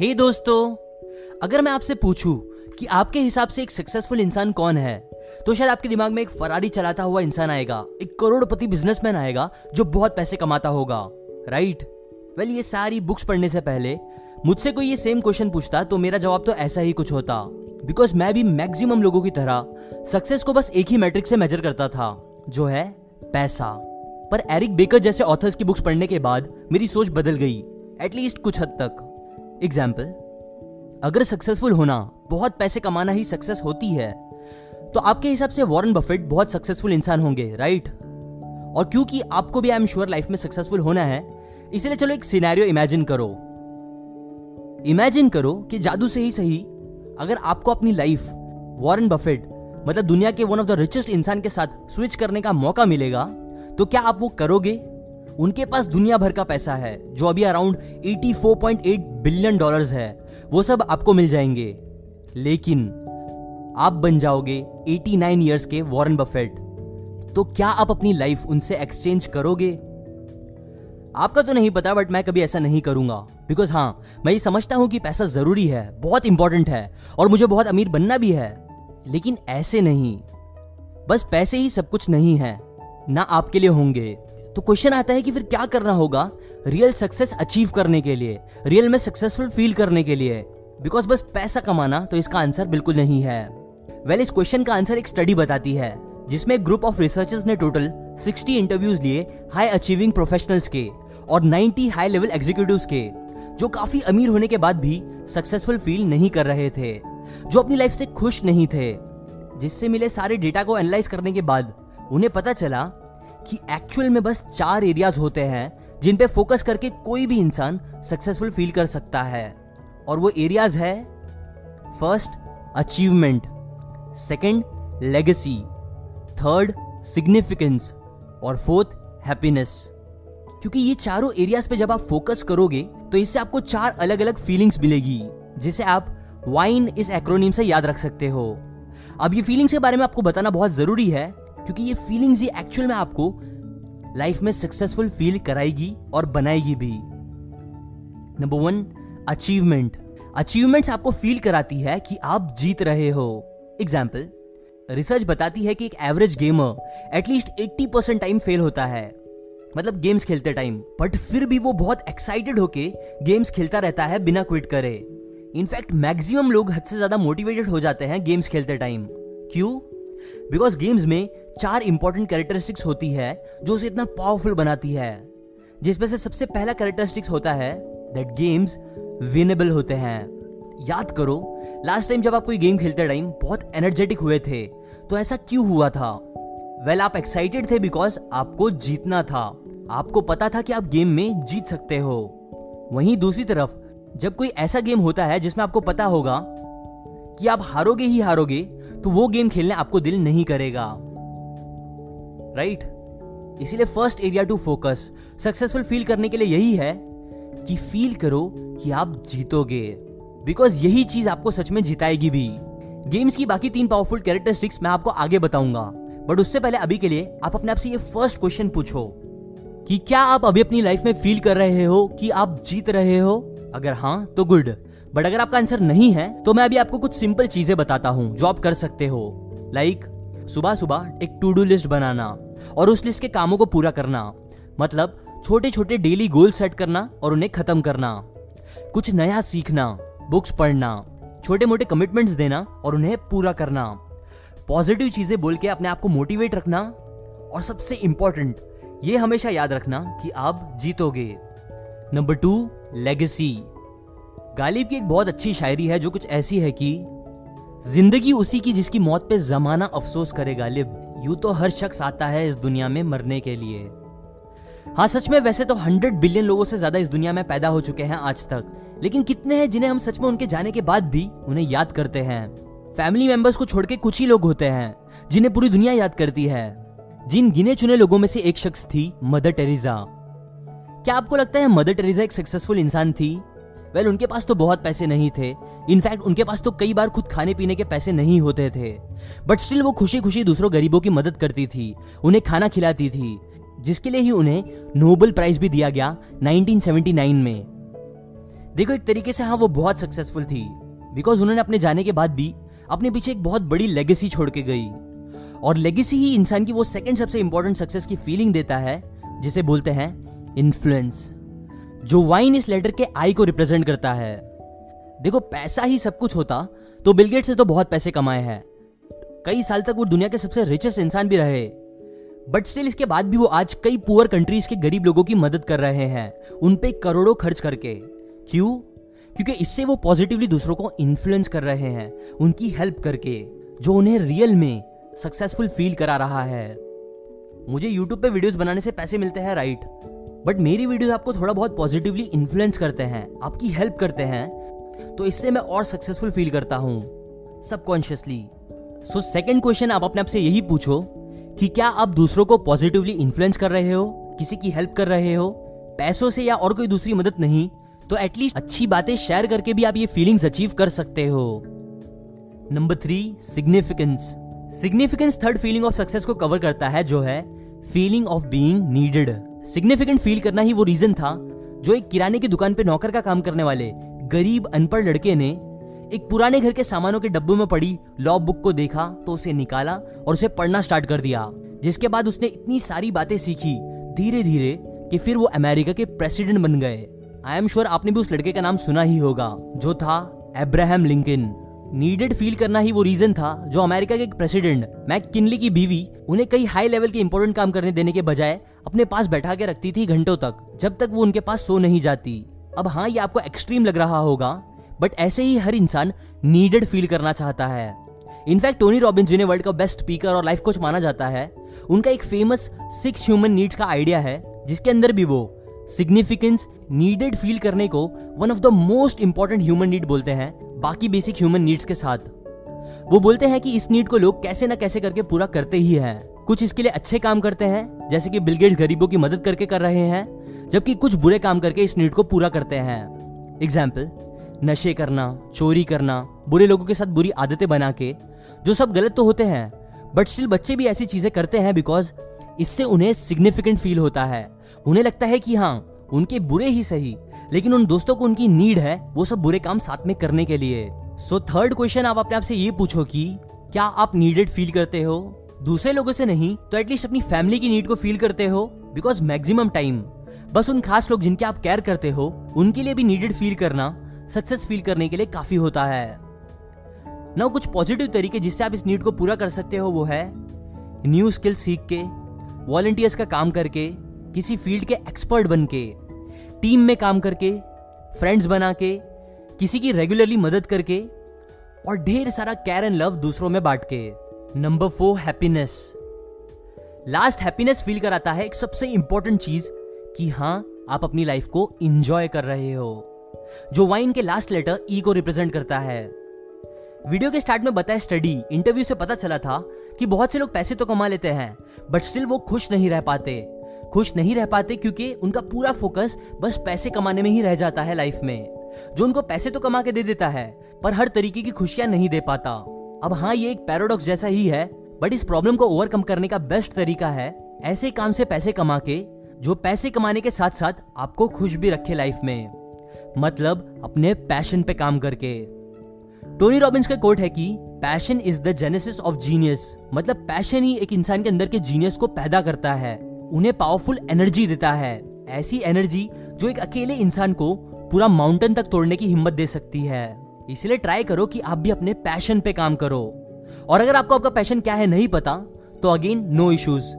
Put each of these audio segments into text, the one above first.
हे hey दोस्तों, अगर मैं आपसे पूछूँ कि आपके हिसाब से एक सक्सेसफुल इंसान कौन है तो शायद आपके दिमाग में एक फरारी चलाता हुआ इंसान आएगा, एक करोड़पति बिजनेसमैन आएगा जो बहुत पैसे कमाता होगा राइट वेल ये सारी बुक्स पढ़ने से पहले मुझसे कोई ये सेम क्वेश्चन पूछता तो मेरा जवाब तो ऐसा ही कुछ होता। बिकॉज़ मैं भी मैक्सिमम लोगों की तरह सक्सेस को बस एक ही मैट्रिक से मेजर करता था, जो है पैसा। पर एरिक बेकर जैसे ऑथर्स की बुक्स पढ़ने के बाद मेरी सोच बदल गई एटलीस्ट कुछ हद तक। एग्ज़ाम्पल अगर सक्सेसफुल होना बहुत पैसे कमाना ही सक्सेस होती है तो आपके हिसाब से वॉरेन बफेट बहुत सक्सेसफुल इंसान होंगे राइट और क्योंकि आपको भी आई एम श्योर लाइफ में सक्सेसफुल होना है, इसलिए चलो एक सिनेरियो इमेजिन करो। इमेजिन करो कि जादू से ही सही, अगर आपको अपनी लाइफ वॉरेन बफेट मतलब दुनिया के वन ऑफ़ द रिचेस्ट इंसान के साथ स्विच करने का मौका मिलेगा तो क्या आप वो करोगे? उनके पास दुनिया भर का पैसा है, जो अभी अराउंड 84.8 बिलियन डॉलर्स है। वो सब आपको मिल जाएँगे। लेकिन आप बन जाओगे 89 इयर्स के वॉरेन बफेट तो क्या आप अपनी लाइफ उनसे एक्सचेंज करोगे? आपका तो नहीं पता बट मैं कभी ऐसा नहीं करूँगा। बिकॉज़ हाँ मैं ये समझता हूँ कि पैसा ज़रूरी है, बहुत इंपॉर्टेंट है, और मुझे बहुत अमीर बनना भी है। लेकिन ऐसे नहीं। बस पैसे ही सब कुछ नहीं है, ना आपके लिए होंगे। तो क्वेश्चन आता है कि फिर क्या करना होगा? रियल सक्सेस अचीव करने के लिए रियल में सक्सेसफुल फील करने के लिए। बिकॉज़ बस पैसा कमाना तो इसका आंसर बिल्कुल नहीं है। वेल well, इस क्वेश्चन का आंसर एक स्टडी बताती है जिसमें ग्रुप ऑफ़ रिसर्चर्स ने टोटल 60 इंटरव्यूज़ लिए हाई अचीविंग प्रोफेशनल्स के और 90 हाई लेवल एग्जीक्यूटिव्स के जो काफ़ी अमीर होने के बाद भी सक्सेसफुल फील नहीं कर रहे थे जो अपनी लाइफ से खुश नहीं थे। जिससे मिले सारे डेटा को एनालाइज करने के बाद उन्हें पता चला कि एक्चुअल में बस चार एरियाज़ होते हैं, जिन पे फोकस करके कोई भी इंसान सक्सेसफुल फील कर सकता है। और वो एरियाज़ है first achievement second legacy third significance और फोर्थ हैप्पीनेस क्योंकि ये चारों एरियाज़ पे जब आप फोकस करोगे तो इससे आपको चार अलग अलग फीलिंग्स मिलेगी, जिसे आप वाइन इस एक्रोनिम से याद रख सकते हो। अब ये फीलिंग्स के बारे में आपको बताना बहुत ज़रूरी है क्योंकि ये फीलिंग्स ही एक्चुअल में आपको लाइफ में सक्सेसफुल फील कराएगी और बनाएगी भी। नंबर वन अचीवमेंट अचीवमेंट्स आपको फील कराती है कि आप जीत रहे हो। एग्ज़ाम्पल रिसर्च बताती है कि एक average gamer at least 80 percent time fail होता है। मतलब गेम्स खेलते टाइम बट फिर भी वो बहुत एक्साइटेड होके गेम्स खेलता रहता है बिना क्विट करे। इनफैक्ट मैक्सिमम लोग हद से ज़्यादा मोटिवेटेड हो जाते हैं गेम्स खेलते टाइम क्यों? बिकॉज़ गेम्स में चार इंपॉर्टेंट कैरेक्टरिस्टिक्स होती है जो उसे इतना पावरफुल बनाती है। जिसमें से सबसे पहला कैरेक्टरिस्टिक्स होता है दैट गेम्स विनेबल होते हैं। याद करो लास्ट टाइम जब आप कोई गेम खेलते टाइम बहुत एनर्जेटिक हुए थे तो ऐसा क्यों हुआ था? वेल well, आप एक्साइटेड थे बिकॉज़ आपको जीतना था। आपको पता था कि आप गेम में जीत सकते हो। वहीं दूसरी तरफ़ जब कोई ऐसा गेम होता है जिसमें आपको पता होगा कि आप हारोगे ही हारोगे तो वो गेम खेलने आपको दिल नहीं करेगा। Right right? इसीलिए first area to focus successful feel करने के लिए यही है कि फील करो कि आप जीतोगे। बिकॉज़ यही चीज़ आपको सच में जिताएगी भी। गेम्स की बाकी तीन पावरफुल कैरेक्टरिस्टिक्स मैं आपको आगे बताऊँगा। बट उससे पहले अभी के लिए आप अपने आप से ये फ़र्स्ट क्वेश्चन पूछो कि क्या आप अभी अपनी लाइफ में फील कर रहे हो कि आप जीत रहे हो? अगर हाँ तो गुड बट अगर आपका आंसर नहीं है तो मैं अभी आपको कुछ सिंपल चीज़ें बताता हूँ जो आप कर सकते हो। लाइक सुबह सुबह एक टू डू लिस्ट बनाना और उस लिस्ट के कामों को पूरा करना। मतलब छोटे छोटे डेली गोल सेट करना और उन्हें खत्म करना। कुछ नया सीखना बुक्स पढ़ना छोटे मोटे कमिटमेंट्स देना और उन्हें पूरा करना। पॉजिटिव चीज़ें बोल के अपने आप को मोटिवेट रखना। और सबसे इंपॉर्टेंट ये हमेशा याद रखना कि आप जीतोगे। नंबर टू लेगेसी गालिब की एक बहुत अच्छी शायरी है जो कुछ ऐसी है कि, ज़िंदगी उसी की जिसकी मौत पे जमाना अफसोस करे गालिब, यूँ तो हर शख्स आता है इस दुनिया में मरने के लिए। हाँ सच में वैसे तो हंड्रेड बिलियन लोगों से ज़्यादा इस दुनिया में पैदा हो चुके हैं आज तक। लेकिन कितने हैं जिन्हें हम सच में उनके जाने के बाद भी उन्हें याद करते हैं? फैमिली मेंबर्स को छोड़ के कुछ ही लोग होते हैं, जिन्हें पूरी दुनिया याद करती है। जिन गिने चुने लोगों में से एक शख्स थी, मदर टेरेसा। क्या आपको लगता है मदर टेरेसा एक सक्सेसफुल इंसान थी? वेल उनके पास तो बहुत पैसे नहीं थे। इनफैक्ट उनके पास तो कई बार खुद खाने पीने के पैसे नहीं होते थे। बट स्टिल वो खुशी खुशी दूसरों गरीबों की मदद करती थी। उन्हें खाना खिलाती थी, जिसके लिए ही उन्हें नोबल प्राइज भी दिया गया 1979 में। देखो, एक तरीके से हाँ वो बहुत सक्सेसफुल थी। बिकॉज़ उन्होंने अपने जाने के बाद भी अपने पीछे एक बहुत बड़ी लेगेसी छोड़ के गई। और लेगेसी ही इंसान की वो सेकंड सबसे इंपॉर्टेंट सक्सेस की फीलिंग देता है, जिसे बोलते हैं इन्फ्लुएंस जो वाइन इस लेटर के आई को रिप्रेजेंट करता है। देखो, पैसा ही सब कुछ होता तो बिलगेट से तो बहुत पैसे कमाए हैं। कई साल तक वो दुनिया के सबसे रिचेस्ट इंसान भी रहे। बट स्टिल इसके बाद भी वो आज कई पुअर कंट्रीज़ के गरीब लोगों की मदद कर रहे हैं, उन पे करोड़ों खर्च करके। क्यों? क्योंकि इससे वो पॉजिटिवली दूसरों को इन्फ्लुएंस कर रहे हैं, उनकी हेल्प करके, जो उन्हें रियल में सक्सेसफुल फील करा रहा है। मुझे यूट्यूब पे वीडियोस बनाने से पैसे मिलते हैं राइट बट मेरी वीडियोस आपको थोड़ा बहुत पॉजिटिवली इन्फ्लुएंस करते हैं, आपकी हेल्प करते हैं तो इससे मैं और सक्सेसफुल फील करता हूँ सबकॉन्शियसली सो सेकंड क्वेश्चन आप अपने आप से यही पूछो कि क्या आप दूसरों को पॉजिटिवली इन्फ्लुएंस कर रहे हो, किसी की हेल्प कर रहे हो, पैसों से या और कोई दूसरी मदद नहीं? तो एटलीस्ट अच्छी बातें शेयर करके भी आप ये फीलिंग्स अचीव कर सकते हो. Number three significance significance third feeling of success को कवर करता है, जो है feeling of being needed significant feel करना ही वो रीजन था, जो एक किराने की दुकान पे नौकर का काम करने वाले गरीब, अनपढ़ लड़के ने एक पुराने घर के सामानों के डब्बों में पड़ी लॉ बुक को देखा तो उसे निकाला और उसे पढ़ना स्टार्ट कर दिया। जिसके बाद उसने इतनी सारी बातें सीखी धीरे धीरे कि फिर वो अमेरिका के प्रेसिडेंट बन गए। आई एम श्योर आपने भी उस लड़के का नाम सुना ही होगा, जो था एब्राहम लिंकन नीडेड फील करना ही वो रीजन था जो अमेरिका के एक प्रेसिडेंट मैक किनली की बीवी, उन्हें कई हाई लेवल के इंपॉर्टेंट काम करने देने के बजाय अपने पास बैठा के रखती थी घंटों तक, जब तक वो उनके पास सो नहीं जाती। अब हाँ ये आपको एक्सट्रीम लग रहा होगा बट ऐसे ही हर इंसान नीडेड फील करना चाहता है। इनफैक्ट टोनी रॉबिन्स जिन्हें वर्ल्ड का बेस्ट स्पीकर और लाइफ कोच माना जाता है, उनका एक फ़ेमस सिक्स ह्यूमन नीड्स का आइडिया है, जिसके अंदर भी वो सिग्निफिकेंस नीडेड फील करने को one of the most important human need बोलते हैं, बाकी बेसिक ह्यूमन नीड्स के साथ। वो बोलते हैं कि इस नीड को लोग कैसे ना कैसे करके पूरा करते ही हैं। कुछ इसके लिए अच्छे काम करते हैं, जैसे कि बिलगेट्स गरीबों की मदद करके कर रहे हैं, जबकि कुछ बुरे काम करके इस नीड को पूरा करते हैं। एग्ज़ाम्पल नशे करना, चोरी करना, बुरे लोगों के साथ बुरी आदतें बना के, जो सब गलत तो होते हैं बट स्टिल बच्चे भी ऐसी चीज़ें करते हैं बिकॉज़ इससे उन्हें सिग्निफिकेंट फील होता है। उन्हें लगता है कि हाँ उनके बुरे ही सही, लेकिन उन दोस्तों को उनकी नीड है, वो सब बुरे काम साथ में करने के लिए। सो थर्ड क्वेश्चन आप अपने आप से ये पूछो कि क्या आप नीडेड फील करते हो? दूसरे लोगों से नहीं तो एटलीस्ट अपनी फैमिली की नीड को फील करते हो बिकॉज़ मैक्सिमम टाइम बस उन खास लोग जिनके आप केयर करते हो, उनके लिए भी नीडेड फील करना सक्सेस फील करने के लिए काफ़ी होता है। ना कुछ पॉजिटिव तरीके जिससे आप इस नीड को पूरा कर सकते हो वो है न्यू स्किल सीख के वॉलंटियर्स का काम करके किसी फ़ील्ड के एक्सपर्ट बन के टीम में काम करके, फ्रेंड्स बना के किसी की रेगुलरली मदद करके और ढेर सारा केयर एंड लव दूसरों में बांट के number four happiness last happiness feel कराता है एक सबसे इंपॉर्टेंट चीज़ कि हाँ आप अपनी लाइफ को इंजॉय कर रहे हो, जो वाइन के लास्ट लेटर ई को रिप्रेजेंट करता है। वीडियो के स्टार्ट में बताया स्टडी इंटरव्यू से पता चला था कि बहुत से लोग पैसे तो कमा लेते हैं बट स्टिल वो खुश नहीं रह पाते। खुश नहीं रह पाते क्योंकि उनका पूरा फोकस बस पैसे कमाने में ही रह जाता है लाइफ में। जो उनको पैसे तो कमा के दे देता है, पर हर तरीके की खुशियाँ नहीं दे पाता। अब हाँ ये एक पैराडॉक्स जैसा ही है बट इस प्रॉब्लम को ओवरकम करने का बेस्ट तरीका है ऐसे काम से पैसे कमा के, जो पैसे कमाने के साथ साथ आपको खुश भी रखे लाइफ में। मतलब अपने पैशन पे काम करके। टोनी रॉबिन्स का कोट है कि passion is the genesis of genius मतलब पैशन ही एक इंसान के अंदर के जीनियस को पैदा करता है। उन्हें पावरफुल एनर्जी देता है। ऐसी एनर्जी जो एक अकेले इंसान को पूरा माउंटेन तक तोड़ने की हिम्मत दे सकती है। इसलिए ट्राई करो कि आप भी अपने पैशन पे काम करो। और अगर आपको आपका पैशन क्या है नहीं पता तो अगेन नो इश्यूज़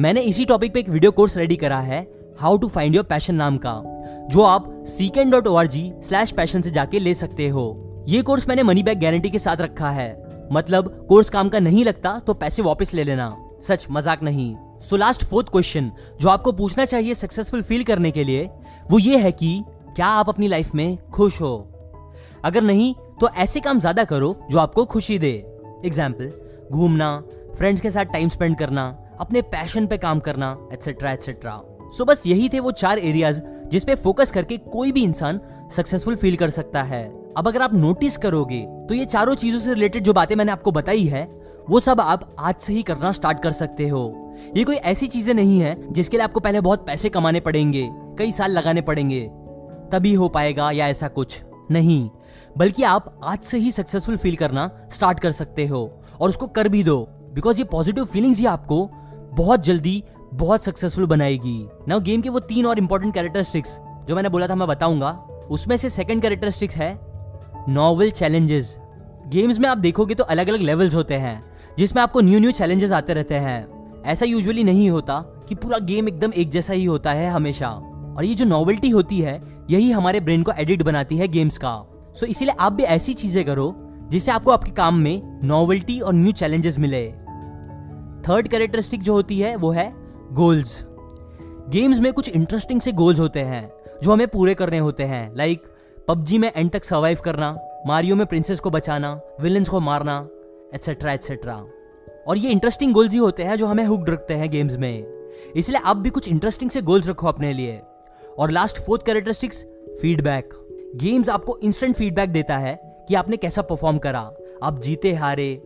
मैंने इसी टॉपिक पे एक वीडियो कोर्स रेडी करा है how to find your passion नाम का, जो आप सीकेंड dot O R G slash passion से जाके ले सकते हो। ये कोर्स मैंने मनी बैक गारंटी के साथ रखा है। मतलब कोर्स काम का नहीं लगता तो पैसे वापस ले लेना। सच, मज़ाक नहीं। सो लास्ट फोर्थ क्वेश्चन जो आपको पूछना चाहिए सक्सेसफुल फील करने के लिए, वो ये है कि क्या आप अपनी लाइफ में खुश हो? अगर नहीं तो ऐसे काम ज़्यादा करो जो आपको खुशी दे। एग्ज़ाम्पल घूमना फ्रेंड्स के साथ टाइम स्पेंड करना, अपने पैशन पे काम करना एटसेट्रा एटसेट्रा सो बस यही थे वो चार एरियाज़ जिसपे फोकस करके कोई भी इंसान सक्सेसफुल फील कर सकता है। अब अगर आप नोटिस करोगे तो ये चारों चीज़ों से रिलेटेड जो बातें मैंने आपको बताई है, वो सब आप आज से ही करना स्टार्ट कर सकते हो। ये कोई ऐसी चीज़ें नहीं है जिसके लिए आपको पहले बहुत पैसे कमाने पड़ेंगे, कई साल लगाने पड़ेंगे। तभी हो पाएगा या ऐसा कुछ नहीं। बल्कि आप आज से ही सक्सेसफुल फील करना स्टार्ट कर सकते हो और उसको कर भी दो बिकॉज़ ये पॉजिटिव फीलिंग्स ही आपको बहुत जल्दी बहुत सक्सेसफुल बनाएगी। नाउ गेम के वो तीन और इंपॉर्टेंट कैरेक्टरिस्टिक्स जो मैंने बोला था, मैं बताऊँगा, उसमें से सेकंड कैरेक्टरिस्टिक्स है नॉवल चैलेंजेस गेम्स में आप देखोगे तो अलग अलग लेवल्स होते हैं, जिसमें आपको न्यू न्यू चैलेंजेस आते रहते हैं। ऐसा यूजुअली नहीं होता कि पूरा गेम एकदम एक जैसा ही होता है हमेशा। और ये जो नॉवेल्टी होती है, यही हमारे ब्रेन को एडिट बनाती है गेम्स का। सो इसीलिए आप भी ऐसी चीज़ें करो, जिससे आपको आपके काम में नॉवेल्टी और न्यू चैलेंजेस मिले। थर्ड कैरेक्टरिस्टिक जो होती है, वो है गोल्स गेम्स में कुछ इंटरेस्टिंग से गोल्स होते हैं, जो हमें पूरे करने होते हैं। लाइक पबजी में एंड तक सर्वाइव करना मारियो में प्रिंसेस को बचाना विलन्स को मारना एटसेट्रा एटसेट्रा और ये इंटरेस्टिंग गोल्स ही होते हैं जो हमें हुक्ड रखते हैं गेम्स में। इसलिए आप भी कुछ इंटरेस्टिंग से गोल्स रखो अपने लिए। और last fourth characteristics feedback games आपको इंस्टेंट फीडबैक देता है कि आपने कैसा परफॉर्म करा। आप जीते, हारे,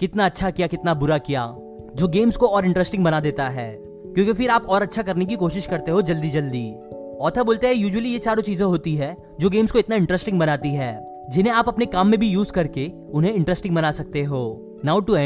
कितना अच्छा किया, कितना बुरा किया, जो गेम्स को और इंटरेस्टिंग बना देता है। क्योंकि फिर आप और अच्छा करने की कोशिश करते हो जल्दी जल्दी। ऑथर बोलते हैं यूजुअली ये चारों चीज़ें होती है जो गेम्स को इतना इंटरेस्टिंग बनाती है, जिन्हें आप अपने काम में भी यूज़ करके उन्हें इंटरेस्टिंग बना सकते हो। Now to